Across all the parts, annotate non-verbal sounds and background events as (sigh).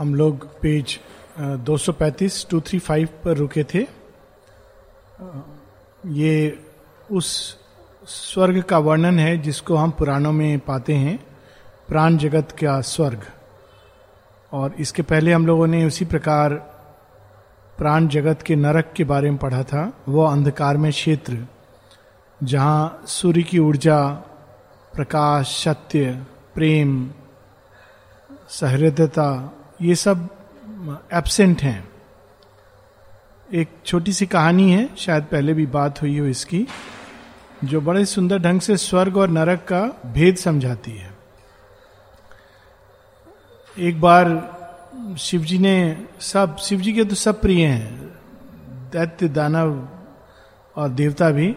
हम लोग पेज 235 235 पर रुके थे। ये उस स्वर्ग का वर्णन है जिसको हम पुराणों में पाते हैं, प्राण जगत का स्वर्ग। और इसके पहले हम लोगों ने उसी प्रकार प्राण जगत के नरक के बारे में पढ़ा था। वो अंधकार में क्षेत्र, जहाँ सूर्य की ऊर्जा, प्रकाश, सत्य, प्रेम, सहृदयता ये सब एबसेंट हैं। एक छोटी सी कहानी है, शायद पहले भी बात हुई हो इसकी, जो बड़े सुंदर ढंग से स्वर्ग और नरक का भेद समझाती है। एक बार शिव जी ने, सब शिव जी के तो सब प्रिय हैं, दैत्य, दानव और देवता भी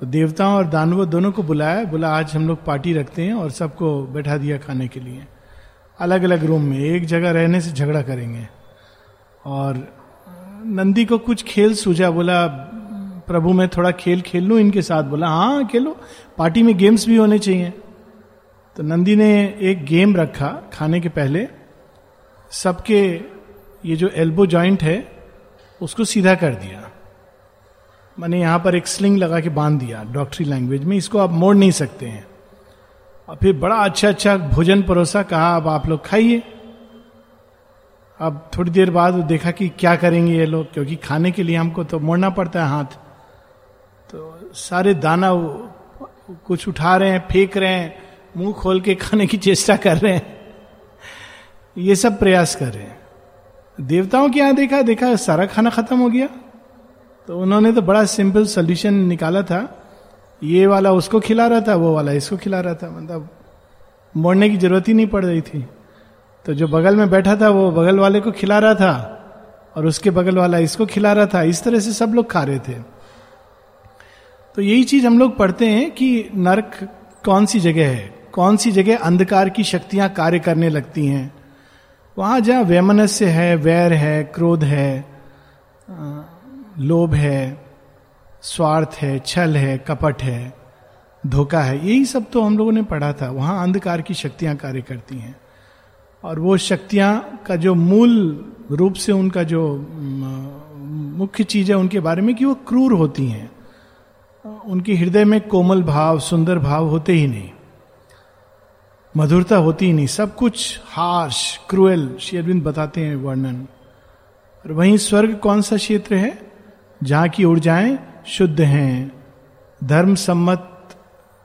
तो देवताओं और दानवों दोनों को बुलाया, बोला, आज हम लोग पार्टी रखते हैं और सबको बैठा दिया खाने के लिए। अलग अलग रूम में, एक जगह रहने से झगड़ा करेंगे। और नंदी को कुछ खेल सूझा, बोला, प्रभु, मैं थोड़ा खेल खेल लू इनके साथ? बोला हाँ खेलो। पार्टी में गेम्स भी होने चाहिए। तो नंदी ने एक गेम रखा खाने के पहले। सबके ये जो एल्बो जॉइंट है, उसको सीधा कर दिया। मैंने यहाँ पर एक स्लिंग लगा के बाँध दिया डॉक्टरी लैंग्वेज में। इसको आप मोड़ नहीं सकते हैं। और फिर बड़ा अच्छा अच्छा भोजन परोसा, कहा, अब आप लोग खाइए। अब थोड़ी देर बाद देखा कि क्या करेंगे ये लोग, क्योंकि खाने के लिए हमको तो मोड़ना पड़ता है हाथ। तो सारे दाना कुछ उठा रहे हैं, फेंक रहे हैं, मुँह खोल के खाने की चेष्टा कर रहे हैं। ये सब प्रयास कर रहे हैं। देवताओं के यहाँ देखा देखा, सारा खाना खत्म हो गया। तो उन्होंने तो बड़ा सिंपल सोल्यूशन निकाला था। ये वाला उसको खिला रहा था, वो वाला इसको खिला रहा था। मतलब मोड़ने की ज़रूरत ही नहीं पड़ रही थी। तो जो बगल में बैठा था, वो बगल वाले को खिला रहा था और उसके बगल वाला इसको खिला रहा था। इस तरह से सब लोग खा रहे थे। तो यही चीज़ हम लोग पढ़ते हैं कि नरक कौन सी जगह है? कौन सी जगह अंधकार की शक्तियाँ कार्य करने लगती हैं? वहाँ जहाँ वैमनस्य है, वैर है, क्रोध है लोभ है स्वार्थ है, छल है, कपट है, धोखा है, यही सब तो हम लोगों ने पढ़ा था। वहाँ अंधकार की शक्तियाँ कार्य करती हैं। और वो शक्तियाँ का जो मूल रूप से उनका जो मुख्य चीज़ है उनके बारे में कि वो क्रूर होती हैं। उनके हृदय में कोमल भाव, सुंदर भाव होते ही नहीं। मधुरता होती ही नहीं। सब कुछ हार्श, क्रूएल शेरविंद बताते हैं वर्णन। और वहीं स्वर्ग कौन सा क्षेत्र है? जहाँ की ऊर्जाएँ शुद्ध हैं। धर्म सम्मत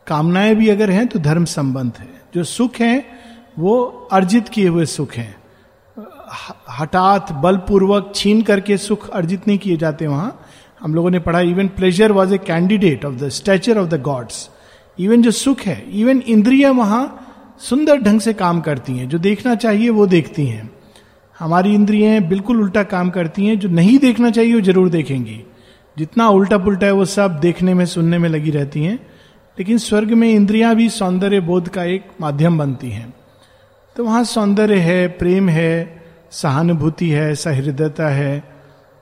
कामनाएँ भी अगर हैं तो धर्म संबंध है। जो सुख हैं, वो अर्जित किए हुए सुख हैं। हठात बलपूर्वक छीन करके सुख अर्जित नहीं किए जाते वहाँ। हम लोगों ने पढ़ा even pleasure was a candidate of the stature of the gods even जो सुख है इवन इंद्रिया वहाँ सुंदर ढंग से काम करती हैं। जो देखना चाहिए, वो देखती हैं। हमारी इंद्रियाँ बिल्कुल उल्टा काम करती हैं। जो नहीं देखना चाहिए, वो ज़रूर देखेंगी। जितना उल्टा पुल्टा है वो सब देखने में, सुनने में लगी रहती हैं। लेकिन स्वर्ग में इंद्रियाँ भी सौंदर्य बोध का एक माध्यम बनती हैं। तो वहाँ सौंदर्य है, प्रेम है, सहानुभूति है, सहृदयता है,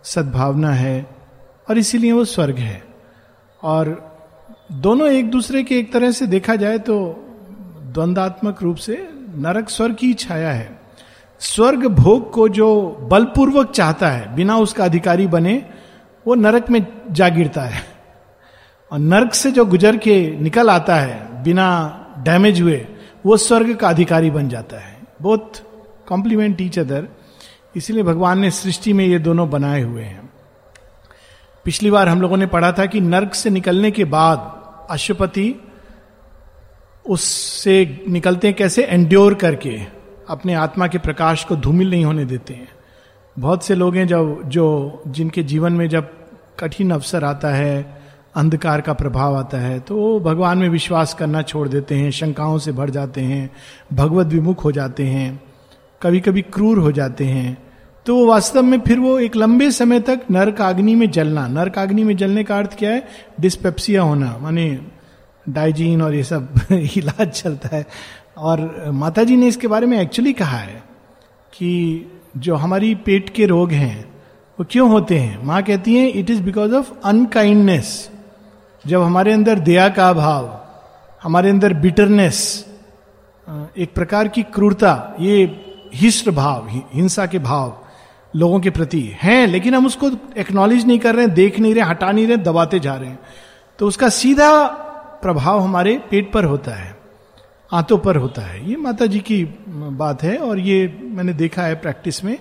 सद्भावना है, और इसीलिए वो स्वर्ग है। और दोनों एक दूसरे के एक तरह से देखा जाए तो द्वंदात्मक रूप से नरक स्वर्ग की छाया है। स्वर्ग भोग को जो बलपूर्वक चाहता है, बिना उसका अधिकारी बने वो नरक में जा गिरता है। और नरक से जो गुजर के निकल आता है, बिना डैमेज हुए, वो स्वर्ग का अधिकारी बन जाता है। बहुत कॉम्प्लीमेंट ईच अदर इसीलिए भगवान ने सृष्टि में ये दोनों बनाए हुए हैं। पिछली बार हम लोगों ने पढ़ा था कि नर्क से निकलने के बाद अशुपति उससे निकलते हैं कैसे? एंड्योर करके। अपने आत्मा के प्रकाश को धूमिल नहीं होने देते हैं। बहुत से लोग हैं जब, जो जिनके जीवन में जब कठिन अवसर आता है, अंधकार का प्रभाव आता है तो वो भगवान में विश्वास करना छोड़ देते हैं, शंकाओं से भर जाते हैं, भगवत विमुख हो जाते हैं कभी कभी क्रूर हो जाते हैं तो वो वास्तव में फिर वो एक लंबे समय तक नरक अग्नि में जलना, नरक अग्नि में जलने का अर्थ क्या है? डिस्पेप्सिया होना, माने डाइजीन और ये सब (laughs) इलाज चलता है। और माता जी ने इसके बारे में एक्चुअली कहा है कि जो हमारी पेट के रोग हैं वो क्यों होते हैं? माँ कहती हैं it is because of unkindness जब हमारे अंदर दया का अभाव, हमारे अंदर बिटरनेस एक प्रकार की क्रूरता, ये हिस्र भाव हिंसा के भाव लोगों के प्रति हैं, लेकिन हम उसको एक्नॉलेज नहीं कर रहे हैं, देख नहीं रहे, हटा नहीं रहे, दबाते जा रहे हैं। तो उसका सीधा प्रभाव हमारे पेट पर होता है, आंतों पर होता है। ये माता जी की बात है और ये मैंने देखा है प्रैक्टिस में।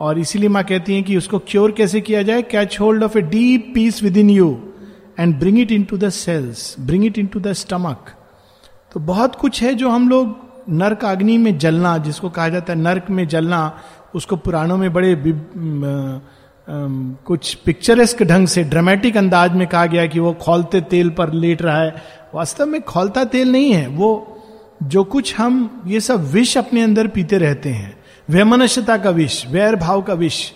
और इसीलिए माँ कहती हैं कि उसको क्योर कैसे किया जाए? Catch hold of a deep peace within you and bring it into the cells bring it into the stomach तो बहुत कुछ है जो हम लोग नर्क अग्नि में जलना, जिसको कहा जाता है नर्क में जलना, उसको पुराणों में बड़े कुछ पिक्चरेस्क ढंग से ड्रामेटिक अंदाज में कहा गया कि वो खोलते तेल पर लेट रहा है। वास्तव में खोलता तेल नहीं है, वो जो कुछ हम, ये सब विष अपने अंदर पीते रहते हैं। वैमनस्यता का विष, वैर भाव का विष,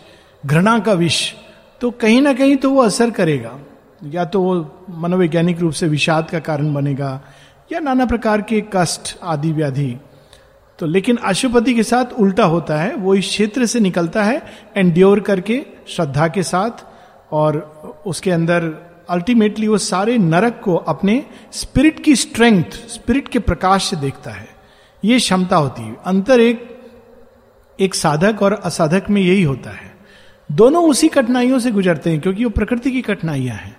घृणा का विष तो कहीं ना कहीं तो वो असर करेगा। या तो वो मनोवैज्ञानिक रूप से विषाद का कारण बनेगा, या नाना प्रकार के कष्ट, आदि व्याधि। तो लेकिन अशुपति के साथ उल्टा होता है, वो इस क्षेत्र से निकलता है एंड्योर करके, श्रद्धा के साथ, और उसके अंदर अल्टीमेटली वो सारे नरक को अपने स्पिरिट की स्ट्रेंथ स्पिरिट के प्रकाश से देखता है। ये क्षमता होती है। अंतर एक एक साधक और असाधक में यही होता है। दोनों उसी कठिनाइयों से गुजरते हैं, क्योंकि वो प्रकृति की कठिनाइयाँ हैं।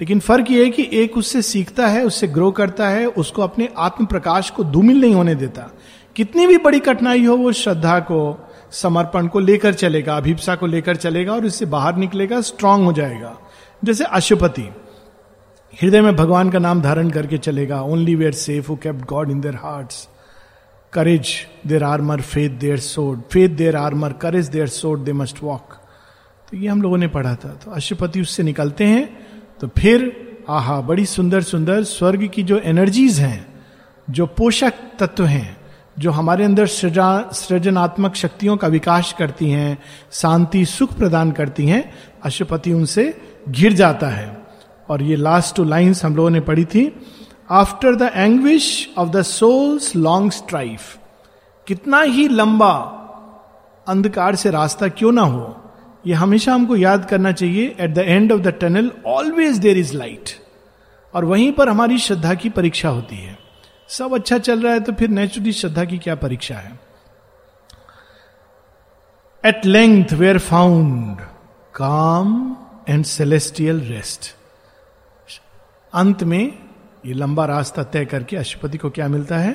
लेकिन फ़र्क यह है कि एक उससे सीखता है, उससे ग्रो करता है, उसको अपने आत्म प्रकाश को धूमिल नहीं होने देता। कितनी भी बड़ी कठिनाई हो, वो श्रद्धा को, समर्पण को लेकर चलेगा, अभिप्सा को लेकर चलेगा और इससे बाहर निकलेगा स्ट्रांग हो जाएगा। जैसे अशुपति, हृदय में भगवान का नाम धारण करके चलेगा only were safe who kept God in their hearts courage their armour faith their sword faith their armour courage their sword they must walk तो ये हम लोगों ने पढ़ा था। तो अशुपति उससे निकलते हैं तो फिर, आहा, बड़ी सुंदर सुंदर स्वर्ग की जो एनर्जीज हैं, जो पोषक तत्व हैं, जो हमारे अंदर सृजा, सृजनात्मक शक्तियों का विकास करती हैं, शांति, सुख प्रदान करती हैं अशुपति उनसे घिर जाता है। और ये लास्ट टू लाइन्स हम लोगों ने पढ़ी थी after the anguish of the soul's long strife कितना ही लंबा अंधकार से रास्ता क्यों ना हो, ये हमेशा हमको याद करना चाहिए। At the end of the tunnel always there is light और वहीं पर हमारी श्रद्धा की परीक्षा होती है। सब अच्छा चल रहा है तो फिर नेचुरली श्रद्धा की क्या परीक्षा है? At length were found calm and celestial rest अंत में ये लंबा रास्ता तय करके अशुपति को क्या मिलता है?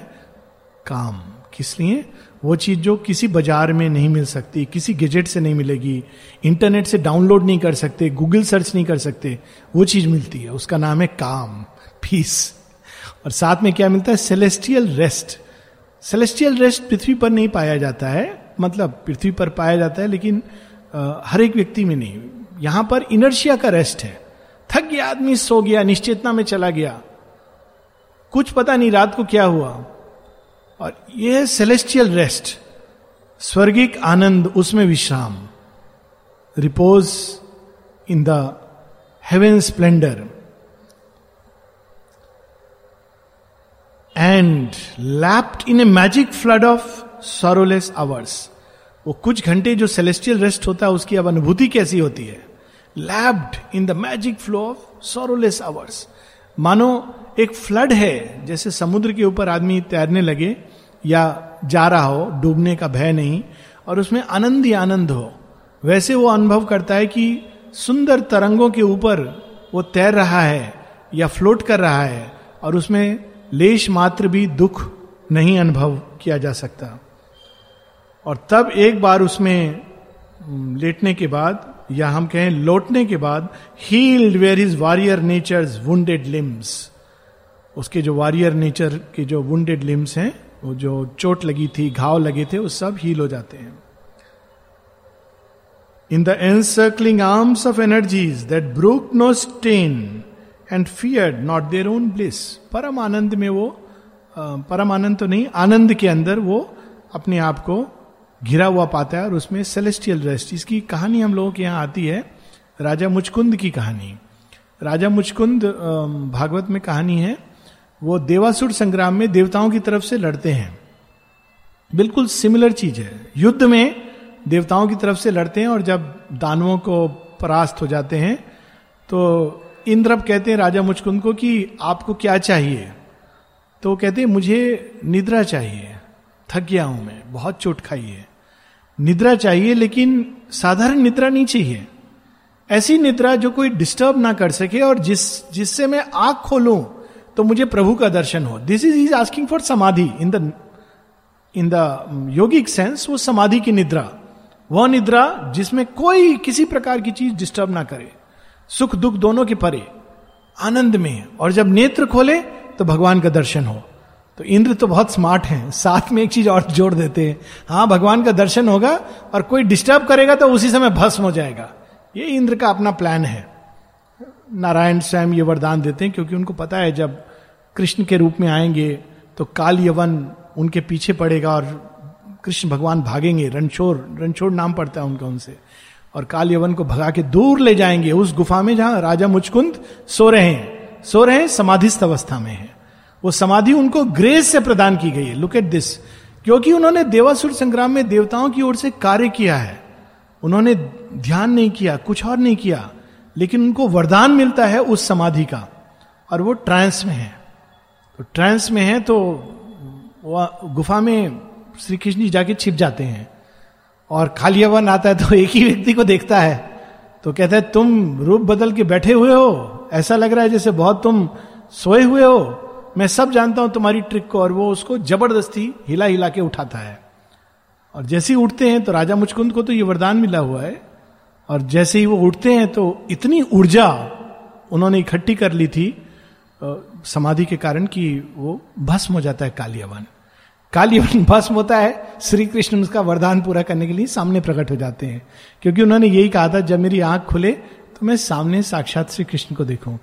काम। किस लिए? वो चीज़ जो किसी बाज़ार में नहीं मिल सकती किसी गेजेट से नहीं मिलेगी इंटरनेट से डाउनलोड नहीं कर सकते गूगल सर्च नहीं कर सकते वो चीज़ मिलती है। उसका नाम है काम पीस और साथ में क्या मिलता है? सेलेस्टियल रेस्ट सेलेस्टियल रेस्ट पृथ्वी पर नहीं पाया जाता है मतलब पृथ्वी पर पाया जाता है लेकिन आ, हर एक व्यक्ति में नहीं। यहाँ पर इनर्शिया का रेस्ट है। थक गया आदमी सो गया निश्चेतना में चला गया। कुछ पता नहीं रात को क्या हुआ। और यह सेलेस्टियल रेस्ट स्वर्गिक आनंद, उसमें विश्राम repose in the heaven splendour and lapped in a magic flood of sorrowless hours वो कुछ घंटे जो सेलेस्टियल रेस्ट होता है, उसकी अब अनुभूति कैसी होती है? Lapped in the magic flow of sorrowless hours मानो एक फ्लड है, जैसे समुद्र के ऊपर आदमी तैरने लगे या जा रहा हो, डूबने का भय नहीं, और उसमें आनंद ही आनंद हो। वैसे वो अनुभव करता है कि सुंदर तरंगों के ऊपर वो तैर रहा है या फ्लोट कर रहा है, और उसमें लेश मात्र भी दुख नहीं अनुभव किया जा सकता। और तब एक बार उसमें लेटने के बाद, या हम कहें लौटने के बाद healed were his warrior nature wounded limbs उसके जो वॉरियर नेचर के जो वुंडेड लिम्स हैं, वो जो चोट लगी थी, घाव लगे थे, वो सब हील हो जाते हैं। In the encircling arms of energies that brook no stain and fear not their own bliss परम आनंद में वो परम आनंद तो नहीं, आनंद के अंदर वो अपने आप को घिरा हुआ पाता है और उसमें सेलेस्टियल रेस्ट इसकी कहानी हम लोगों के यहाँ आती है, राजा मुचकुंद की कहानी। राजा मुचकुंद भागवत में कहानी है वो देवासुर संग्राम में देवताओं की तरफ़ से लड़ते हैं। बिल्कुल सिमिलर चीज़ है। युद्ध में देवताओं की तरफ़ से लड़ते हैं और जब दानवों को परास्त हो जाते हैं तो इंद्र कहते हैं राजा मुचकुंद को कि आपको क्या चाहिए? तो वो कहते हैं, मुझे निद्रा चाहिए। थक गया हूँ मैं। बहुत चोट खाई है। निद्रा चाहिए, लेकिन साधारण निद्रा नहीं चाहिए। ऐसी निद्रा जो कोई डिस्टर्ब ना कर सके और जिस, जिससे मैं आँख खोलूं तो मुझे प्रभु का दर्शन हो। This is is asking for samadhi in the in the yogic sense वो समाधि की निद्रा। वह निद्रा जिसमें कोई किसी प्रकार की चीज़ डिस्टर्ब ना करे। सुख दुख दोनों के परे। आनंद में और जब नेत्र खोले तो भगवान का दर्शन हो। तो इंद्र तो बहुत स्मार्ट हैं। साथ में एक चीज़ और जोड़ देते हैं। हाँ भगवान का दर्शन होगा और कोई डिस्टर्ब करेगा तो उसी समय भस्म हो जाएगा। ये इंद्र का अपना प्लान है। नारायण स्वयं ये वरदान देते हैं क्योंकि उनको पता है जब कृष्ण के रूप में आएँगे तो काल यवन उनके पीछे पड़ेगा और कृष्ण भगवान भागेंगे रणछोर रणछोर नाम पड़ता है उनका उनसे। और काल यवन को भगा के दूर ले जाएँगे। उस गुफा में जहाँ राजा मुचकुंद सो रहे हैं, सो रहे हैं, समाधिस्थ अवस्था में है। वो समाधि उनको ग्रेस से प्रदान की गई है। लुक एट दिस क्योंकि उन्होंने देवासुर संग्राम में देवताओं की ओर से कार्य किया है। उन्होंने ध्यान नहीं किया, कुछ और नहीं किया। लेकिन उनको वरदान मिलता है उस समाधि का, और वो ट्रांस में है। तो ट्रांस में है तो गुफा में श्री कृष्ण जी जाके छिप जाते हैं, और खालियावन आता है तो (laughs) एक ही व्यक्ति को देखता है तो कहता है, तुम रूप बदल के बैठे हुए हो, ऐसा लग रहा है जैसे बहुत तुम सोए हुए हो। मैं सब जानता हूँ तुम्हारी ट्रिक को, और वो उसको ज़बरदस्ती हिला हिला के उठाता है। और जैसे ही उठते हैं तो राजा मुचकुंद को तो ये वरदान मिला हुआ है और जैसे ही वो उठते हैं तो इतनी ऊर्जा उन्होंने इकट्ठी कर ली थी समाधि के कारण कि वो भस्म हो जाता है कालियावन। कालियावन (laughs) भस्म होता है श्री कृष्ण उसका वरदान पूरा करने के लिए सामने प्रकट हो जाते हैं। क्योंकि उन्होंने यही कहा था, जब मेरी आँख खुले तो मैं सामने साक्षात श्री कृष्ण को देखूँ।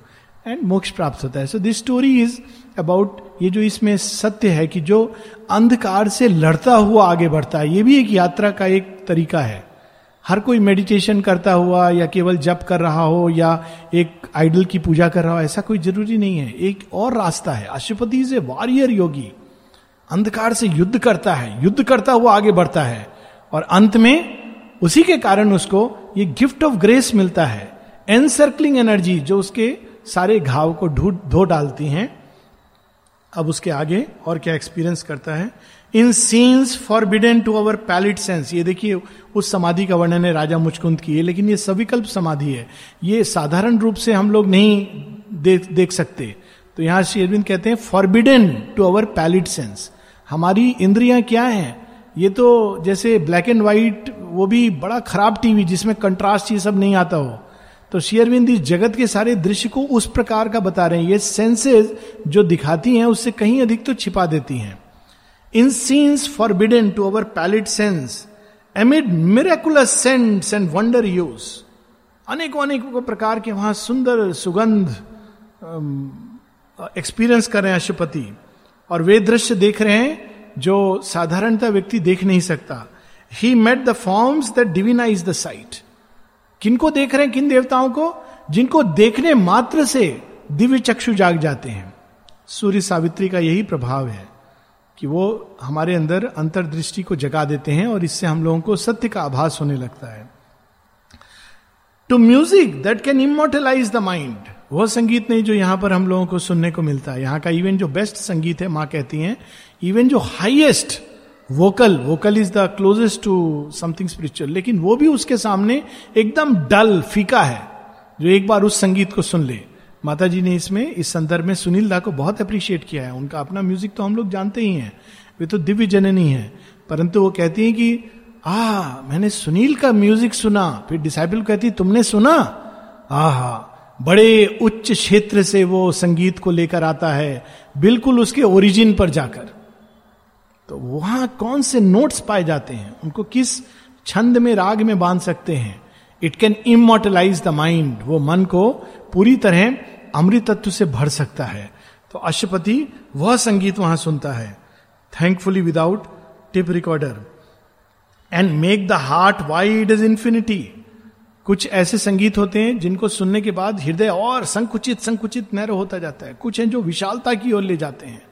एंड मोक्ष प्राप्त होता है। So this story is about ये जो इसमें सत्य है कि जो अंधकार से लड़ता हुआ आगे बढ़ता है। ये भी एक यात्रा का एक तरीका है। हर कोई मेडिटेशन करता हुआ या केवल जप कर रहा हो या एक आइडल की पूजा कर रहा हो, ऐसा कोई ज़रूरी नहीं है। एक और रास्ता है। अशुपति इज़ ए वॉरियर योगी अंधकार से युद्ध करता है। युद्ध करता हुआ आगे बढ़ता है। और अंत में उसी के कारण उसको ये गिफ्ट ऑफ़ ग्रेस मिलता है। एनसर्कलिंग एनर्जी जो उसके सारे घाव को ढूंढ धो डालती हैं। अब उसके आगे और क्या एक्सपीरियंस करता है? In scenes forbidden to our pallid sense ये देखिए, उस समाधि का वर्णन है, राजा मुचकुंद की। है लेकिन ये सविकल्प समाधि है। ये साधारण रूप से हम लोग नहीं देख देख सकते। तो यहाँ श्री अरविंद कहते हैं forbidden to our palate sense हमारी इंद्रियाँ क्या हैं? ये तो जैसे ब्लैक एंड व्हाइट वो भी बड़ा खराब टीवी जिसमें कंट्रास्ट ये सब नहीं आता हो। तो शेयरविंद इस जगत के सारे दृश्य को उस प्रकार का बता रहे हैं। ये सेंसेस जो दिखाती हैं, उससे कहीं अधिक तो छिपा देती हैं। In scenes forbidden to our pallid sense amid miraculous scents and wonder hues अनेकों अनेकों प्रकार के वहाँ सुंदर सुगंध एक्सपीरियंस कर रहे हैं अशुपति। और वे दृश्य देख रहे हैं जो साधारणता व्यक्ति देख नहीं सकता। He met the forms that divinise the sight किनको देख रहे हैं? किन देवताओं को? जिनको देखने मात्र से दिव्य चक्षु जाग जाते हैं। सूर्य सावित्री का यही प्रभाव है। कि वो हमारे अंदर अंतर्दृष्टि को जगा देते हैं और इससे हम लोगों को सत्य का आभास होने लगता है। To music that can immortalise the mind वह संगीत नहीं जो यहाँ पर हम लोगों को सुनने को मिलता है। यहाँ का इवन जो बेस्ट संगीत है, माँ कहती हैं इवन जो highest vocal vocal is the closest to something spiritual लेकिन वो भी उसके सामने एकदम डल फीका है, जो एक बार उस संगीत को सुन ले। माता जी ने इसमें, इस संदर्भ में सुनील दा को बहुत अप्रिशिएट किया है। उनका अपना म्यूज़िक तो हम लोग जानते ही हैं। वे तो दिव्य जननी है। परंतु वो कहती हैं कि आ मैंने सुनील का म्यूज़िक सुना। फिर डिसाइपल कहती, तुमने सुना? आहा, बड़े उच्च क्षेत्र से वो संगीत को लेकर आता है। बिल्कुल उसके ओरिजिन पर जाकर। तो वहाँ कौन से नोट्स पाए जाते हैं? उनको किस छंद में, राग में बाँध सकते हैं? It can immortalise the mind वो मन को पूरी तरह अमृत तत्व से भर सकता है। तो अशुपति वह संगीत वहाँ सुनता है। Thankfully without tip recorder and make the heart wide is infinity कुछ ऐसे संगीत होते हैं जिनको सुनने के बाद हृदय और संकुचित संकुचित नैरो होता जाता है। कुछ हैं जो विशालता की ओर ले जाते हैं।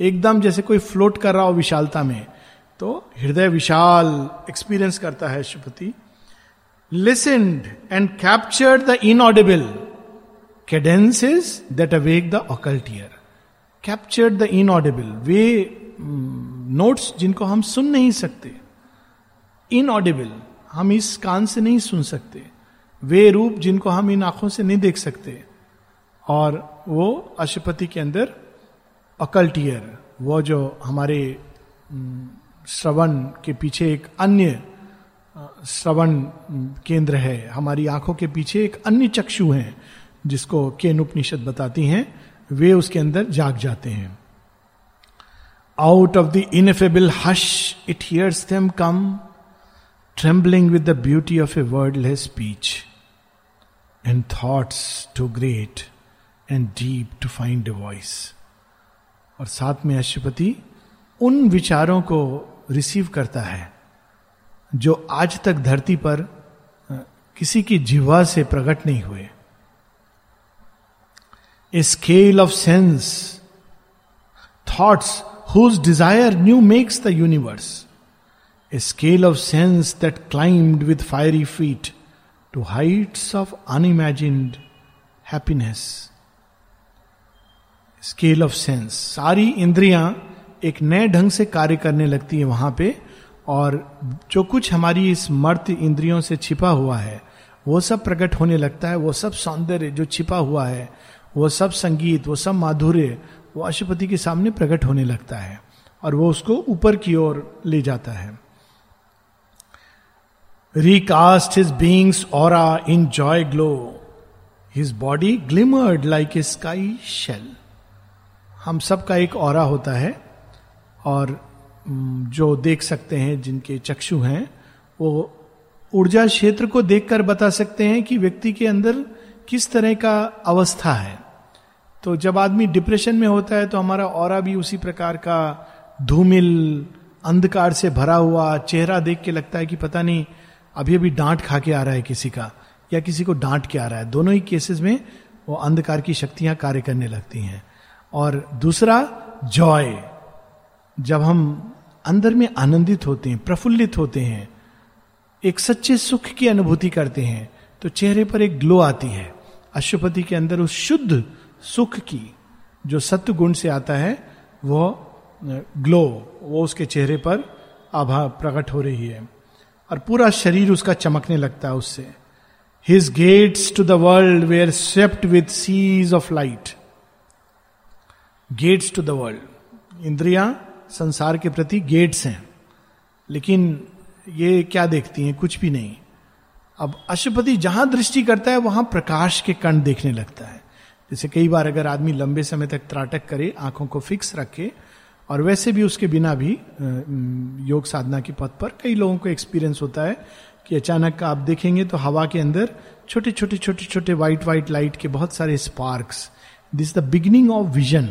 एकदम जैसे कोई फ्लोट कर रहा हो विशालता में। तो हृदय विशाल एक्सपीरियंस करता है शुपति listened and captured the inaudible cadences that awake the occult ear captured the inaudible वे नोट्स जिनको हम सुन नहीं सकते. इनऑडिबल हम इस कान से नहीं सुन सकते. वे रूप जिनको हम इन आँखों से नहीं देख सकते. और वो अशुपति के अंदर अकल्टियर वो जो हमारे श्रवण के पीछे एक अन्य श्रवण केंद्र है। हमारी आँखों के पीछे एक अन्य चक्षु है, जिसको केन उपनिषद बताती हैं। वे उसके अंदर जाग जाते हैं। Out of the ineffable hush it hears them come trembling with the beauty of a wordless speech and thoughts too great and deep to find a voice और साथ में अशुपति उन विचारों को रिसीव करता है। जो आज तक धरती पर किसी की जीवा से प्रकट नहीं हुए। A scale of sense thoughts whose desire new makes the universe a scale of sense that climbed with fiery feet to heights of unimagined happiness scale of sense सारी इंद्रियाँ एक नए ढंग से कार्य करने लगती है वहाँ पे। और जो कुछ हमारी इस मर्त इंद्रियों से छिपा हुआ है, वो सब प्रकट होने लगता है, वो सब सौंदर्य जो छिपा हुआ है, वो सब संगीत, वो सब माधुर्य, वो अशुपति के सामने प्रकट होने लगता है और वो उसको ऊपर की ओर ले जाता है। रिकास्ट हिज बींग्स और in joy glow his body glimmered like a sky shell हम सबका एक और होता है और जो देख सकते हैं, जिनके चक्षु हैं, वो ऊर्जा क्षेत्र को देखकर बता सकते हैं कि व्यक्ति के अंदर किस तरह का अवस्था है। तो जब आदमी डिप्रेशन में होता है तो हमारा और भी उसी प्रकार का धूमिल, अंधकार से भरा हुआ चेहरा देख के लगता है कि पता नहीं, अभी अभी डांट खा के आ रहा है किसी का, या किसी को डांट के आ रहा है। दोनों ही केसेस में वो अंधकार की शक्तियाँ कार्य करने लगती हैं। और दूसरा, जॉय। जब हम अंदर में आनंदित होते हैं, प्रफुल्लित होते हैं, एक सच्चे सुख की अनुभूति करते हैं तो चेहरे पर एक ग्लो आती है। अशुपति के अंदर उस शुद्ध सुख की जो सत्य गुण से आता है, वो ग्लो, वो उसके चेहरे पर आभा प्रकट हो रही है। और पूरा शरीर उसका चमकने लगता है उससे। His gates to the world were swept with seas of light gates to the world इंद्रिया संसार के प्रति गेट्स हैं। लेकिन ये क्या देखती हैं? कुछ भी नहीं। अब अशुपति जहाँ दृष्टि करता है, वहाँ प्रकाश के कण देखने लगता है। जैसे कई बार अगर आदमी लंबे समय तक त्राटक करे, आँखों को फिक्स रखे, और वैसे भी उसके बिना भी योग साधना के पथ पर कई लोगों को एक्सपीरियंस होता है कि अचानक आप देखेंगे तो हवा के अंदर छोटे छोटे छोटे छोटे व्हाइट व्हाइट लाइट के बहुत सारे sparks this the beginning of vision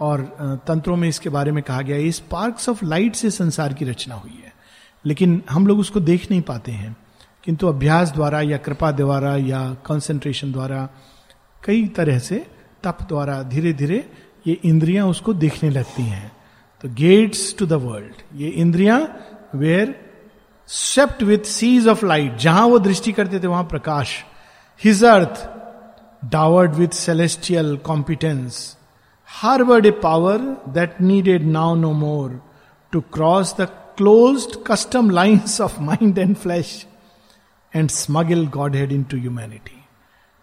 और तंत्रों में इसके बारे में कहा गया, ये स्पार्क्स ऑफ़ लाइट से संसार की रचना हुई है। लेकिन हम लोग उसको देख नहीं पाते हैं। किंतु अभ्यास द्वारा या कृपा द्वारा या कंसंट्रेशन द्वारा, कई तरह से तप द्वारा धीरे धीरे ये इंद्रियाँ उसको देखने लगती हैं। तो गेट्स टू द वर्ल्ड ये इंद्रियाँ were swept with seas of light जहाँ वो दृष्टि करते थे, वहाँ प्रकाश। His earth dowered with celestial competence harbored a power that needed now no more to cross the closed custom lines of mind and flesh and smuggle Godhead into humanity.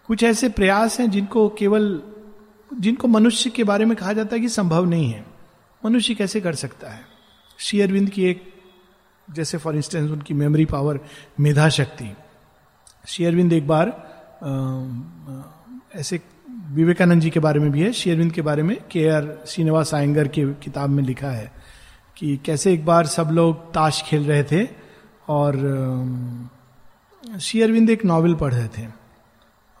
कुछ ऐसे प्रयास हैं जिनको केवल जिनको मनुष्य के बारे में कहा जाता है कि संभव नहीं है मनुष्य कैसे कर सकता है श्री अरविंद की एक जैसे फॉर इंस्टेंस उनकी मेमोरी पावर मेधा शक्ति श्री अरविंद एक बार आ, ऐसे विवेकानंद जी के बारे में भी है शेरविंद के बारे में, के आर श्रीनिवास आयंगर की किताब में लिखा है कि कैसे एक बार सब लोग ताश खेल रहे थे और शेयरविंद एक नावल पढ़ रहे थे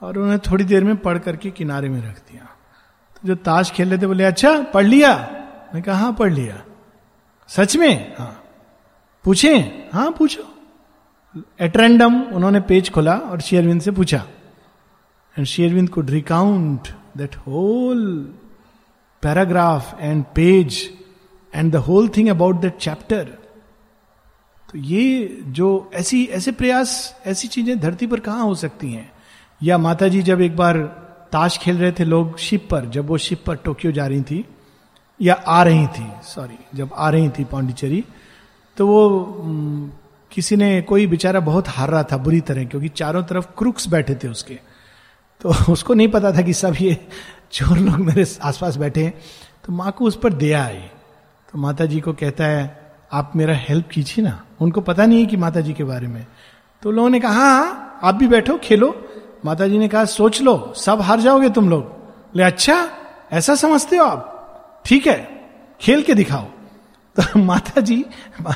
और उन्हें थोड़ी देर में पढ़ करके किनारे में रख दिया। तो जो ताश खेल रहे थे, बोले अच्छा पढ़ लिया? मैं कहा हाँ पढ़ लिया। सच में? हाँ। पूछे? हाँ पूछो। एट रैंडम उन्होंने पेज खोला और शेयरविंद से पूछा। And Sherwind could recount that whole paragraph and page and the whole thing about that chapter. तो ये जो ऐसी, ऐसे प्रयास, ऐसी चीज़ें धरती पर कहाँ हो सकती हैं या माता जी जब एक बार ताश खेल रहे थे लोग शिप पर, जब वो शिप पर टोक्यो जा रही थी, या आ रही थी सॉरी जब आ रही थी पांडिचेरी तो वो किसी ने कोई बेचारा बहुत हार रहा था बुरी तरह, क्योंकि चारों तरफ़ क्रुक्स बैठे थे उसके तो उसको नहीं पता था कि सब ये चोर लोग मेरे आसपास बैठे हैं। तो माँ को उस पर दया आई। तो माता जी को कहता है आप मेरा हेल्प कीजिए ना। उनको पता नहीं है कि माता जी के बारे में। तो लोगों ने कहा हाँ, हाँ आप भी बैठो खेलो। माता जी ने कहा सोच लो सब हार जाओगे तुम लोग। ले अच्छा ऐसा समझते हो आप? ठीक है खेल के दिखाओ। तो माता जी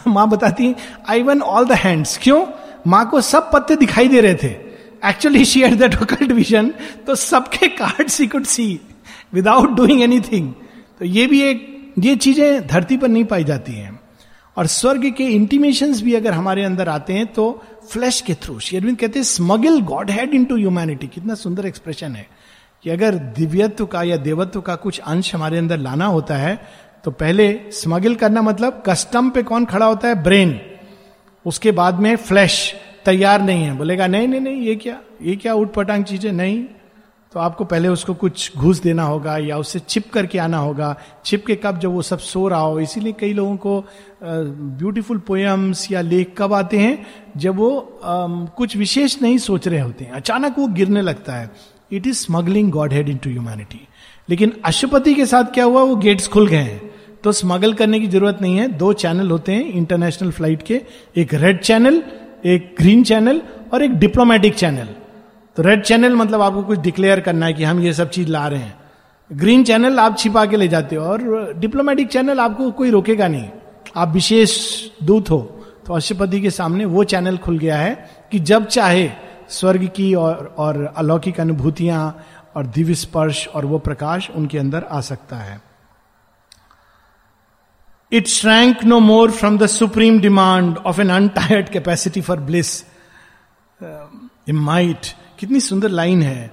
माँ बताती I won all the hands क्यों? माँ को सब पत्ते दिखाई दे रहे थे। Actually she at that occult vision तो सबके card she could see without doing anything तो ये भी एक, ये चीज़ें धरती पर नहीं पाई जाती हैं। और स्वर्ग के इंटीमेशन भी अगर हमारे अंदर आते हैं तो फ्लैश के थ्रू शेरविंद कहते हैं smuggle godhead into humanity कितना सुंदर एक्सप्रेशन है कि अगर दिव्यत्व का या देवत्व का कुछ अंश हमारे अंदर लाना होता है तो पहले स्मगल करना मतलब कस्टम पे कौन खड़ा होता है? ब्रेन उसके बाद में फ्लैश तैयार नहीं है। बोलेगा नहीं नहीं नहीं ये क्या ये क्या उठ पटांग चीज़ें नहीं। तो आपको पहले उसको कुछ घूस देना होगा या उससे छिप करके आना होगा। छिप के कब जब वो सब सो रहा हो इसीलिए कई लोगों को ब्यूटीफुल पोएम्स या लेख कब आते हैं? जब वो आ, कुछ विशेष नहीं सोच रहे होते हैं। अचानक वो गिरने लगता है। It is smuggling godhead into humanity लेकिन अशुपति के साथ क्या हुआ? वो गेट्स खुल गए हैं। तो स्मगल करने की ज़रूरत नहीं है। दो चैनल होते हैं इंटरनेशनल फ़्लाइट के। एक रेड चैनल एक ग्रीन चैनल और एक डिप्लोमेटिक चैनल तो रेड चैनल मतलब आपको कुछ डिक्लेयर करना है कि हम ये सब चीज़ ला रहे हैं। ग्रीन चैनल आप छिपा के ले जाते हो और डिप्लोमेटिक चैनल आपको कोई रोकेगा नहीं। आप विशेष दूत हो तो अशुपति के सामने वो चैनल खुल गया है कि जब चाहे स्वर्ग की और और अलौकिक अनुभूतियाँ और दिव्य स्पर्श और वो प्रकाश उनके अंदर आ सकता है। It shrank no more from the supreme demand of an untired capacity for bliss might कितनी सुंदर लाइन है।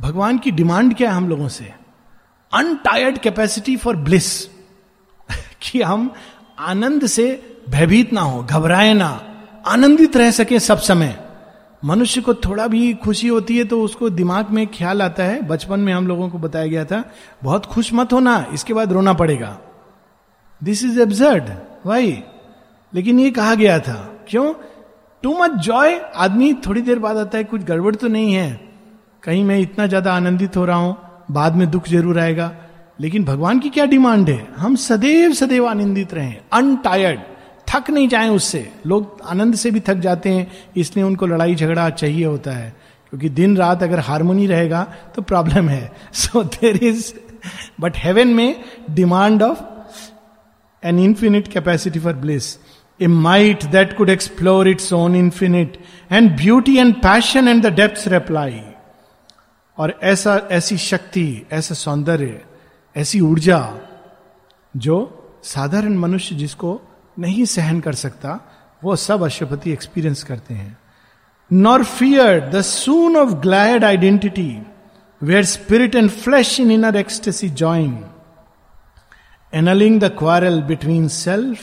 भगवान की डिमांड क्या है हम लोगों से? अनटायर्ड कैपेसिटी फॉर ब्लिस कि हम आनंद से भयभीत ना हो, घबराए ना। आनंदित रह सके सब समय। मनुष्य को थोड़ा भी खुशी होती है तो उसको दिमाग में ख्याल आता है। बचपन में हम लोगों को बताया गया था, बहुत खुश मत होना, इसके बाद रोना पड़ेगा। दिस इज़ एब्जर्ड वाई लेकिन ये कहा गया था। क्यों? टू मच जॉय आदमी थोड़ी देर बाद आता है, कुछ गड़बड़ तो नहीं है। कहीं मैं इतना ज़्यादा आनंदित हो रहा हूँ, बाद में दुख ज़रूर आएगा। लेकिन भगवान की क्या डिमांड है? हम सदैव सदैव आनंदित रहें अनटायर्ड थक नहीं जाए उससे। लोग आनंद से भी थक जाते हैं, इसलिए उनको लड़ाई झगड़ा चाहिए होता है। क्योंकि दिन रात अगर हारमोनी रहेगा तो प्रॉब्लम है। So there is but heaven में demand of an infinite capacity for bliss, a might that could explore its own infinite, and beauty and passion and the depths reply. और ऐसा ऐसी शक्ति ऐसा सौंदर्य ऐसी ऊर्जा जो साधारण मनुष्य जिसको नहीं सहन कर सकता वो सब अशुपति एक्सपीरियंस करते हैं nor feared the soon of glad identity where spirit and flesh in inner ecstasy join annulling the quarrel between self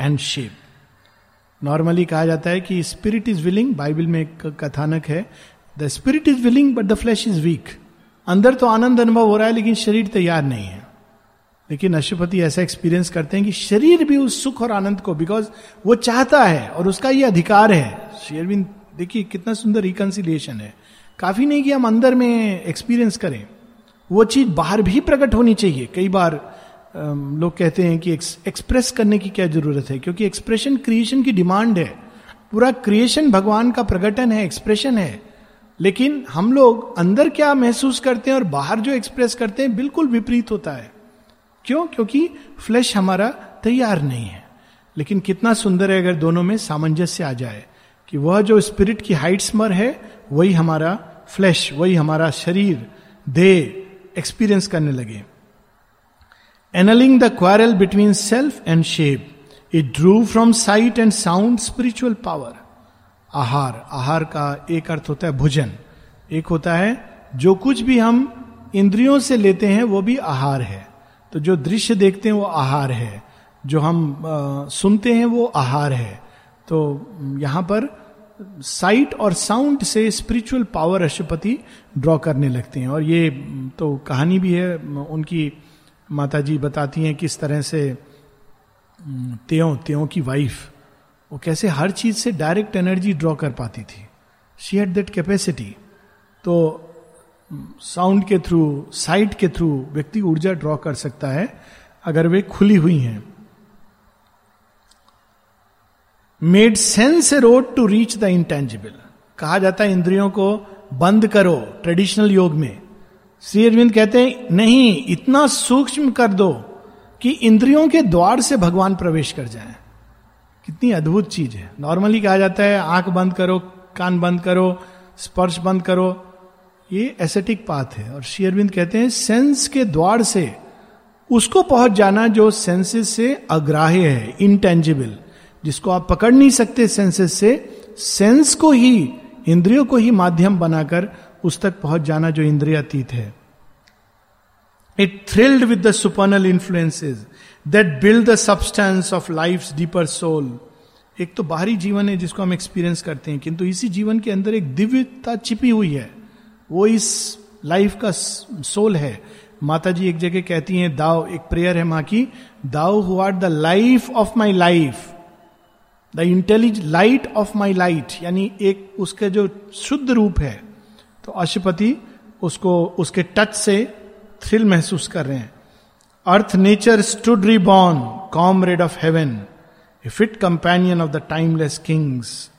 and shape normally कहा जाता है कि स्पिरिट इज़ विलिंग बाइबल में एक कथानक है। The spirit is willing but the flesh is weak अंदर तो आनंद अनुभव हो रहा है, लेकिन शरीर तैयार नहीं है। लेकिन अशुपति ऐसा एक्सपीरियंस करते हैं कि शरीर भी उस सुख और आनंद को बिकॉज़ वो चाहता है और उसका ये अधिकार है। शेरविंद देखिए, कितना सुंदर रिकन्सिलिएशन है। काफ़ी नहीं कि हम अंदर में एक्सपीरियंस करें। वो चीज़ बाहर भी प्रकट होनी चाहिए। कई बार लोग कहते हैं कि एक्सप्रेस करने की क्या ज़रूरत है? क्योंकि एक्सप्रेशन क्रिएशन की डिमांड है। पूरा क्रिएशन भगवान का प्रकटन है एक्सप्रेशन है। लेकिन हम लोग अंदर क्या महसूस करते हैं और बाहर जो एक्सप्रेस करते हैं, बिल्कुल विपरीत होता है। क्यों? क्योंकि फ्लैश हमारा तैयार नहीं है। लेकिन कितना सुंदर है अगर दोनों में सामंजस्य आ जाए कि वह जो स्पिरिट की हाइट्स मर है, वही हमारा फ्लैश वही हमारा शरीर, देह एक्सपीरियंस करने लगे। Annulling the quarrel between self and shape it drew from sight and sound spiritual power आहार आहार का एक अर्थ होता है भोजन एक होता है जो कुछ भी हम इंद्रियों से लेते हैं वो भी आहार है तो जो दृश्य देखते हैं वो आहार है जो हम आ, सुनते हैं वो आहार है तो यहाँ पर साइट और साउंड से स्पिरिचुअल पावर अशुपति ड्रॉ करने लगते हैं और ये तो कहानी भी है उनकी माता जी बताती हैं किस तरह से त्यो त्यो की वाइफ वो कैसे हर चीज़ से डायरेक्ट एनर्जी ड्रॉ कर पाती थी। शी हैड दैट कैपेसिटी तो साउंड के थ्रू साइट के थ्रू व्यक्ति ऊर्जा ड्रॉ कर सकता है, अगर वे खुली हुई हैं। Made sense a road to reach the intangible कहा जाता है, इंद्रियों को बंद करो ट्रेडिशनल योग में। श्री अरविंद कहते हैं, नहीं, इतना सूक्ष्म कर दो कि इंद्रियों के द्वार से भगवान प्रवेश कर जाए। कितनी अद्भुत चीज़ है। नॉर्मली कहा जाता है, आँख बंद करो, कान बंद करो, स्पर्श बंद करो। ये एसेटिक पाथ है। और शेयरविंद कहते हैं, सेंस के द्वार से उसको पहुँच जाना जो सेंसेस से अग्राह्य है इनटेंजिबल जिसको आप पकड़ नहीं सकते सेंसेस से, सेंस को ही, इंद्रियों को ही माध्यम बनाकर उस तक पहुँच जाना जो इंद्रियातीत है। It thrilled with the supernal influences that build the substance of life deeper soul एक तो बाहरी जीवन है जिसको हम एक्सपीरियंस करते हैं, किंतु इसी जीवन के अंदर एक दिव्यता छिपी हुई है। वो इस लाइफ का सोल है। माता जी एक जगह कहती हैं दाव एक प्रेयर है माँ की thou who are the life of my life the intelligent light of my light यानी एक उसके जो शुद्ध रूप है। तो अशुपति उसको, उसके टच से थ्रिल महसूस कर रहे हैं। Earth nature stood reborn comrade of heaven a fit companion of the timeless kings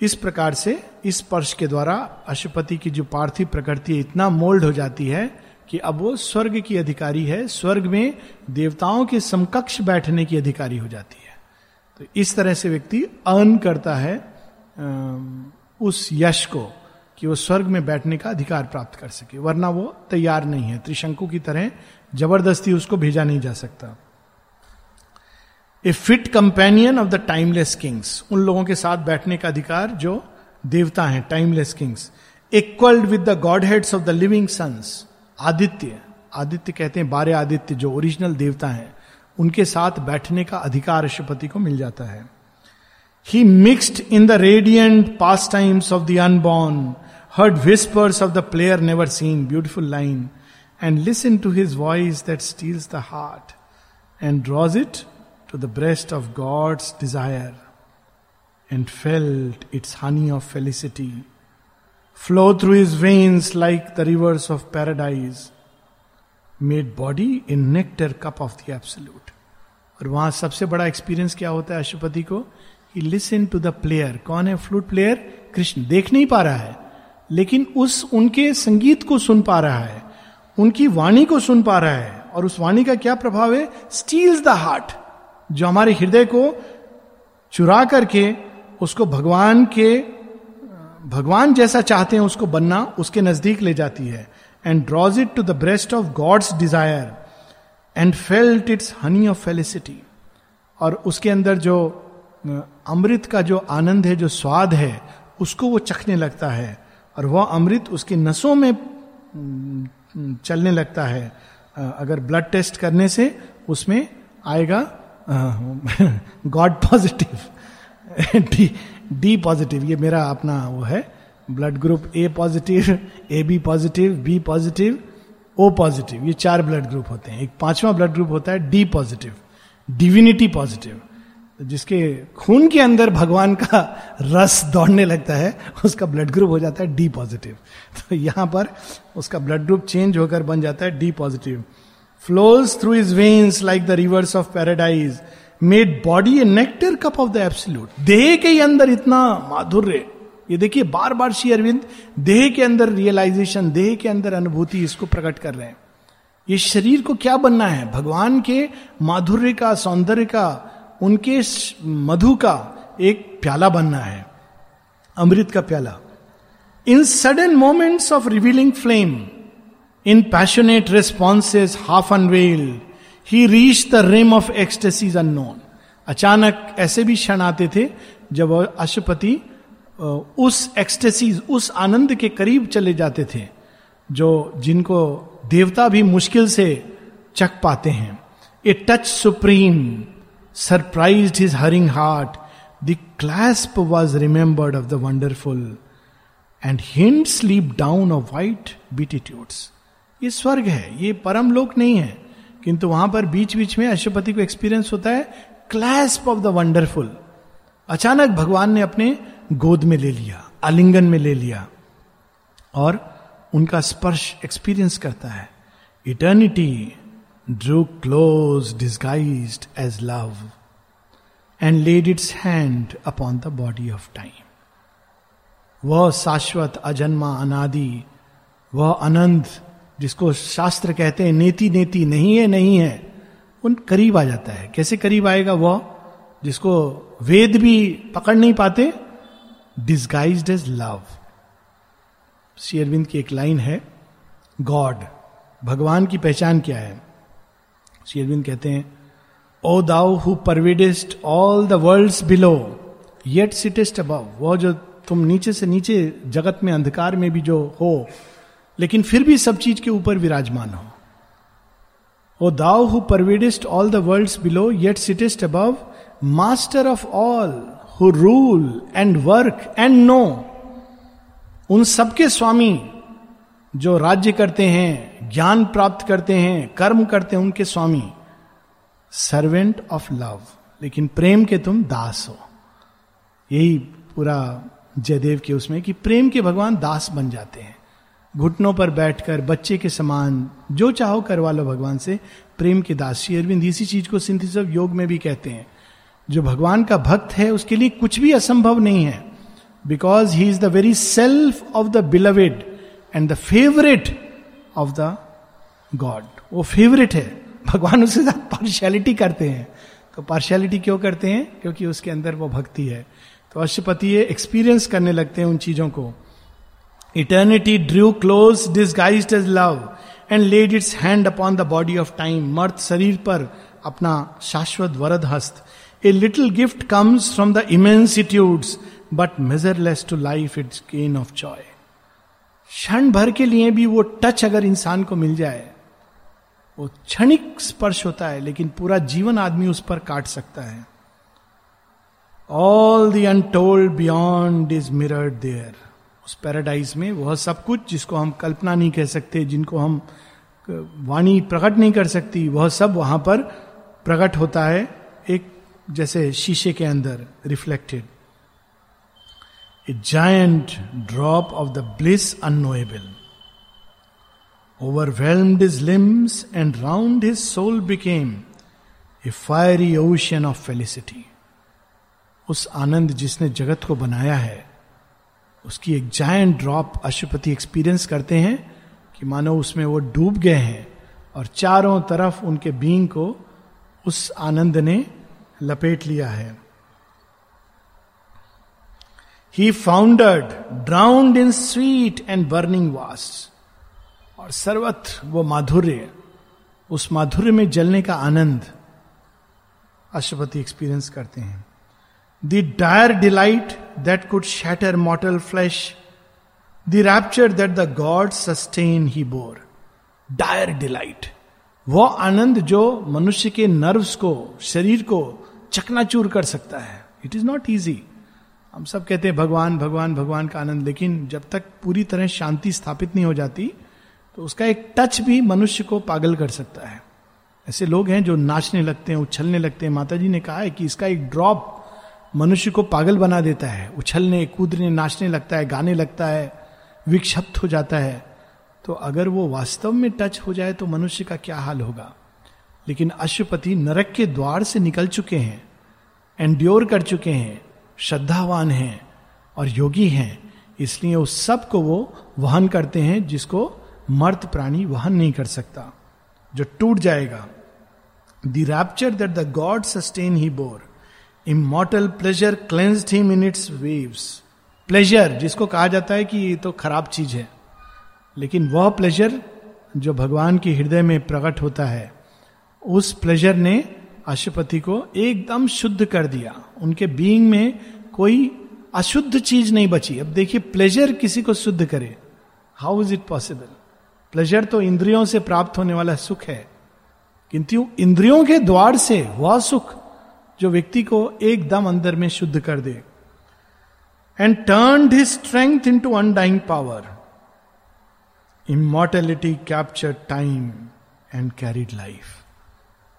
इस प्रकार से, इस स्पर्श के द्वारा अशुपति की जो पार्थिव प्रकृति इतना मोल्ड हो जाती है कि अब वो स्वर्ग की अधिकारी है। स्वर्ग में देवताओं के समकक्ष बैठने की अधिकारी हो जाती है। तो इस तरह से व्यक्ति अर्न करता है उस यश को कि वो स्वर्ग में बैठने का अधिकार प्राप्त कर सके, वरना वो तैयार नहीं है। त्रिशंकु की तरह ज़बरदस्ती उसको भेजा नहीं जा सकता। A fit companion of the timeless kings उन लोगों के साथ बैठने का अधिकार जो देवता हैं timeless kings equalled with the godheads of the living suns Aditya Aditya कहते हैं बारे आदित्य जो ओरिजिनल देवता हैं, उनके साथ बैठने का अधिकार अशुपति को मिल जाता है। He mixed in the radiant pastimes of the unborn heard whispers of the player never seen beautiful line and listen to his voice that steals the heart and draws it to the breast of God's desire and felt its honey of felicity flow through his veins like the rivers of paradise made body in nectar cup of the absolute और वहाँ सबसे बड़ा experience क्या होता है अशुपति को? Listen to the player कौन है फ्लूट प्लेयर कृष्ण। देख नहीं पा रहा है। लेकिन उस उनके संगीत को सुन पा रहा है। उनकी वाणी को सुन पा रहा है। और उस वाणी का क्या प्रभाव है? स्टील्स द हार्ट जो हमारे हृदय को चुरा करके, उसको भगवान के, भगवान जैसा चाहते हैं, उसको बनना, उसके नज़दीक ले जाती है and draws it to the breast of God's desire and felt its honey of felicity और उसके अंदर जो अमृत का जो आनंद है, जो स्वाद है, उसको वो चखने लगता है और वह अमृत उसके नसों में चलने लगता है। अगर ब्लड टेस्ट करने से उसमें आएगा (laughs) God positive, (laughs) D D positive, ये मेरा अपना वो है। Blood group A positive, A B positive B positive, O positive, ये चार ब्लड ग्रुप होते हैं। एक पांचवा ब्लड ग्रुप होता है डी पॉजिटिव, डिविनिटी पॉजिटिव। जिसके खून के अंदर भगवान का रस दौड़ने लगता है, उसका ब्लड ग्रुप हो जाता है डी पॉजिटिव तो यहाँ पर उसका ब्लड ग्रुप चेंज होकर बन जाता है D positive flows through his veins like the rivers of paradise made body a nectar cup of the absolute देह के अंदर इतना माधुर्य. ये देखिए बार बार श्री अरविंद देह के अंदर रियलाइजेशन देह के अंदर अनुभूति इसको प्रकट कर रहे हैं। ये शरीर को क्या बनना है? भगवान के माधुर्य का, सौंदर्य का उनके मधु का एक प्याला बनना है, अमृत का प्याला। In sudden moments of revealing flame in passionate responses half unveil he reach the realm of ecstasies unknown अचानक ऐसे भी क्षण आते थे जब अशुपति उस एक्सटेसीज उस आनंद के करीब चले जाते थे, जो जिनको देवता भी मुश्किल से चख पाते हैं। A touch supreme surprise his hurrying heart the clasp was remembered of the wonderful and hint sleep down of white beatitudes ये स्वर्ग है, ये परम लोक नहीं है। किंतु वहाँ पर बीच बीच में अशुपति को एक्सपीरियंस होता है क्लैस्प ऑफ़ द वंडरफुल अचानक भगवान ने अपने गोद में ले लिया, आलिंगन में ले लिया, और उनका स्पर्श एक्सपीरियंस करता है। Eternity drew close disguise as love and laid its hand upon the body of time वह शाश्वत अजन्मा अनादि, वह अनंत, जिसको शास्त्र कहते हैं नेति नेति नहीं है नहीं है, उन करीब आ जाता है। कैसे करीब आएगा वह? जिसको वेद भी पकड़ नहीं पाते डिस्गाइज एज लव शेयरविंद की एक लाइन है, गॉड, भगवान की पहचान क्या है? शेयरविंद कहते हैं, O thou who pervadest all the world below, yet sittest above वह जो तुम नीचे से नीचे जगत में, अंधकार में भी जो हो, लेकिन फिर भी सब चीज़ के ऊपर विराजमान हो। O thou who pervadest all the world below, yet sittest above, master of all who rule and work and know, उन सबके स्वामी जो राज्य करते हैं, ज्ञान प्राप्त करते हैं, कर्म करते हैं, उनके स्वामी। सर्वेंट ऑफ़ लव लेकिन प्रेम के तुम दास हो। यही पूरा जयदेव के उसमें कि प्रेम के भगवान दास बन जाते हैं। घुटनों पर बैठकर, बच्चे के समान, जो चाहो करवा लो भगवान से। प्रेम के दास श्री अरविंद, इसी चीज़ को सिंथिस योग में भी कहते हैं। जो भगवान का भक्त है, उसके लिए कुछ भी असंभव नहीं है। Because he is the very self of the beloved and the favourite of the God वो फेवरेट है। भगवान उसके साथ पार्शियलिटी करते हैं। तो पार्शियलिटी क्यों करते हैं? क्योंकि उसके अंदर वो भक्ति है। तो अशुपति ये एक्सपीरियंस करने लगते हैं उन चीज़ों को। Eternity drew close disguise as love and laid its hand upon the body of time मर्थ शरीर पर अपना शाश्वत वरद हस्त। A little gift comes from the immensitudes but measureless to life its gain of joy क्षण भर के लिए भी वो टच अगर इंसान को मिल जाए, वो क्षणिक स्पर्श होता है, लेकिन पूरा जीवन आदमी उस पर काट सकता है। All the untold beyond is mirrored there उस पैराडाइज में वह सब कुछ जिसको हम कल्पना नहीं कह सकते, जिनको हम वाणी प्रकट नहीं कर सकती, वह सब वहाँ पर प्रकट होता है, एक जैसे शीशे के अंदर reflected a giant drop of the bliss unknowable overwhelmed his limbs and round his soul became a fiery ocean of felicity. उस आनंद जिसने जगत को बनाया है, उसकी एक जायंट ड्रॉप अशुपति एक्सपीरियंस करते हैं कि मानो उसमें वो डूब गए हैं और चारों तरफ़ उनके बींग को उस आनंद ने लपेट लिया है। He foundered drowned in sweet and burning vast और सर्वत्र वो माधुर्य, उस माधुर्य में जलने का आनंद अशुपति एक्सपीरियंस करते हैं। The dire delight that could shatter mortal flesh the rapture that the god sustain he bore dire delight वो आनंद जो मनुष्य के नर्व्स को, शरीर को चकनाचूर कर सकता है। इट इज़ नॉट ईजी हम सब कहते हैं, भगवान भगवान भगवान का आनंद। लेकिन जब तक पूरी तरह शांति स्थापित नहीं हो जाती तो उसका एक टच भी मनुष्य को पागल कर सकता है। ऐसे लोग हैं जो नाचने लगते हैं, उछलने लगते हैं। माता जी ने कहा है कि इसका एक ड्रॉप मनुष्य को पागल बना देता है। उछलने, कूदने, नाचने लगता है, गाने लगता है, विक्षिप्त हो जाता है। तो अगर वो वास्तव में टच हो जाए तो मनुष्य का क्या हाल होगा? लेकिन अशुपति नरक के द्वार से निकल चुके हैं एंड्योर कर चुके हैं। श्रद्धावान हैं और योगी हैं, इसलिए उस सबको वो वहन करते हैं जिसको मर्त प्राणी वहन नहीं कर सकता, जो टूट जाएगा। The rapture that the god sustain he bore immortal pleasure cleansed him in its waves pleasure जिसको कहा जाता है कि ये तो खराब चीज़ है, लेकिन वह प्लेजर जो भगवान के हृदय में प्रकट होता है, उस प्लेजर ने अशुपति को एकदम शुद्ध कर दिया। उनके बीइंग में कोई अशुद्ध चीज़ नहीं बची। अब देखिए प्लेजर किसी को शुद्ध करे। How is it possible pleasure तो इंद्रियों से प्राप्त होने वाला सुख है। किंतु इंद्रियों के द्वार से वह सुख जो व्यक्ति को एकदम अंदर में शुद्ध कर दे। And turn his strength into undying power immortality capture time and carried life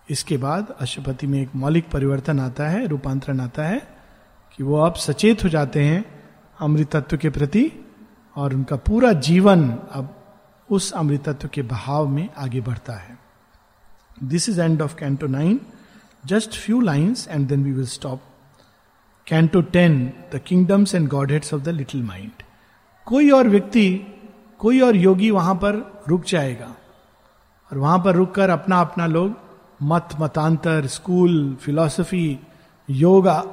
इसके बाद अशुपति में एक मौलिक परिवर्तन आता है, रूपांतरण आता है, कि वो अब सचेत हो जाते हैं अमृत तत्व के प्रति, और उनका पूरा जीवन अब उस अमृत तत्व के भाव में आगे बढ़ता है। This is end of canto nine just few lines and then we will stop canto ten the kingdoms and godheads of the little mind कोई और व्यक्ति, कोई और योगी वहाँ पर रुक जाएगा, और वहाँ पर रुककर अपना अपना लोग मत, मतांतर, स्कूल, फिलॉसफी, योगा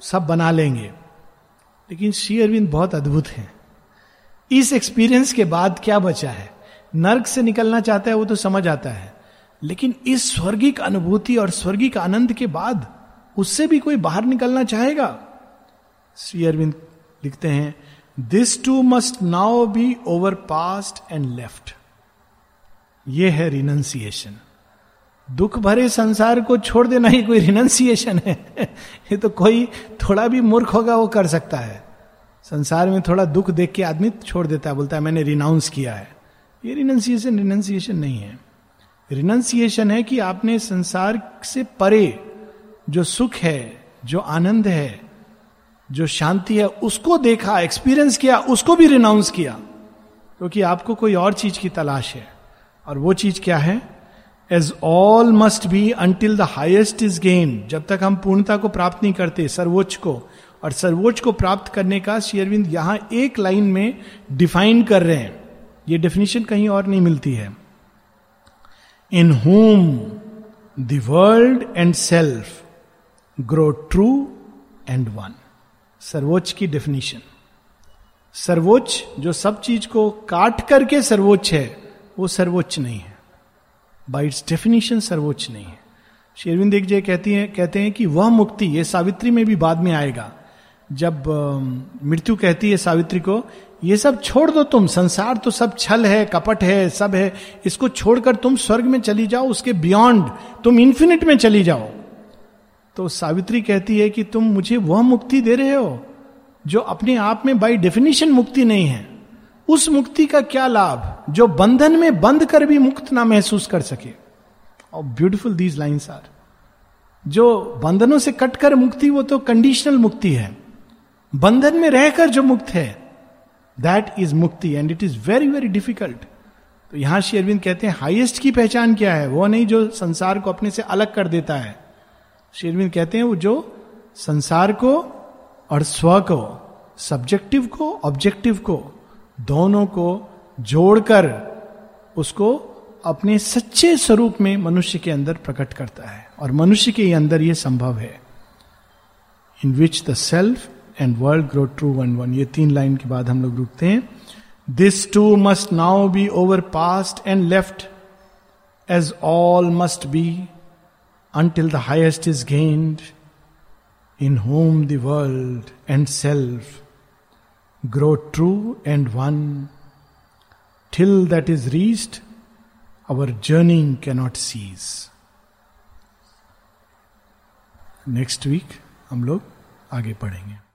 सब बना लेंगे। लेकिन श्री अरविंद बहुत अद्भुत हैं। इस एक्सपीरियंस के बाद क्या बचा है? नर्क से निकलना चाहता है, वो तो समझ आता है। लेकिन इस स्वर्गिक अनुभूति और स्वर्गिक आनंद के बाद उससे भी कोई बाहर निकलना चाहेगा? श्री अरविंद लिखते हैं this too must now be over past and left ये है रिनंसिएशन दुख भरे संसार को छोड़ देना ही कोई रिनंसिएशन है। (laughs) ये तो कोई थोड़ा भी मूर्ख होगा, वो कर सकता है। संसार में थोड़ा दुख देख के आदमी छोड़ देता है, बोलता है, मैंने रिनाउंस किया है। ये रिनंसिएशन रिनंसिएशन नहीं है। रिनंसिएशन है कि आपने संसार से परे जो सुख है, जो आनंद है, जो शांति है, उसको देखा एक्सपीरियंस किया, उसको भी रिनाउंस किया। क्योंकि तो आपको कोई और चीज़ की तलाश है। और वो चीज़ क्या है? As all must be until the highest is gain जब तक हम पूर्णता को प्राप्त नहीं करते, सर्वोच्च को, और सर्वोच्च को प्राप्त करने का शेयरविंद यहाँ एक लाइन में डिफाइन कर रहे हैं। ये डेफिनेशन कहीं और नहीं मिलती है। In whom world and self grow true and one सर्वोच्च की डेफिनेशन सर्वोच्च, जो सब चीज़ को काट करके सर्वोच्च है, वो सर्वोच्च नहीं है। बाई इट्स डेफिनेशन सर्वोच्च नहीं है। शेरविंद एक जय कहती है, कहते हैं कि वह मुक्ति ये सावित्री में भी बाद में आएगा। जब मृत्यु कहती है सावित्री को, ये सब छोड़ दो तुम, संसार तो सब छल है, कपट है, सब है, इसको छोड़कर तुम स्वर्ग में चली जाओ, उसके बियॉन्ड तुम इन्फिनिट में चली जाओ। तो सावित्री कहती है कि तुम मुझे वह मुक्ति दे रहे हो, जो अपने आप में बाई डेफिनेशन मुक्ति नहीं है। उस मुक्ति का क्या लाभ? जो बंधन में बंद कर भी मुक्त ना महसूस कर सके। और ब्यूटिफुल दीज लाइन्स आर जो बंधनों से कटकर मुक्ति, वो तो कंडीशनल मुक्ति है। बंधन में रहकर जो मुक्त है दैट इज़ मुक्ति and it is very very difficult तो यहाँ श्री अरविंद कहते हैं हाइएस्ट की पहचान क्या है? वो नहीं जो संसार को अपने से अलग कर देता है। श्री अरविंद कहते हैं, वो जो संसार को और स्व को सब्जेक्टिव को ऑब्जेक्टिव को दोनों को जोड़कर उसको अपने सच्चे स्वरूप में मनुष्य के अंदर प्रकट करता है। और मनुष्य के अंदर यह संभव है। In which the self and world grow true one one ये तीन लाइन के बाद हम लोग रुकते हैं। This too must now be over past and left as all must be until the highest is gained in whom the world and self grow true and one. Till that is reached, our journeying cannot cease. Next week हम लोग आगे पढ़ेंगे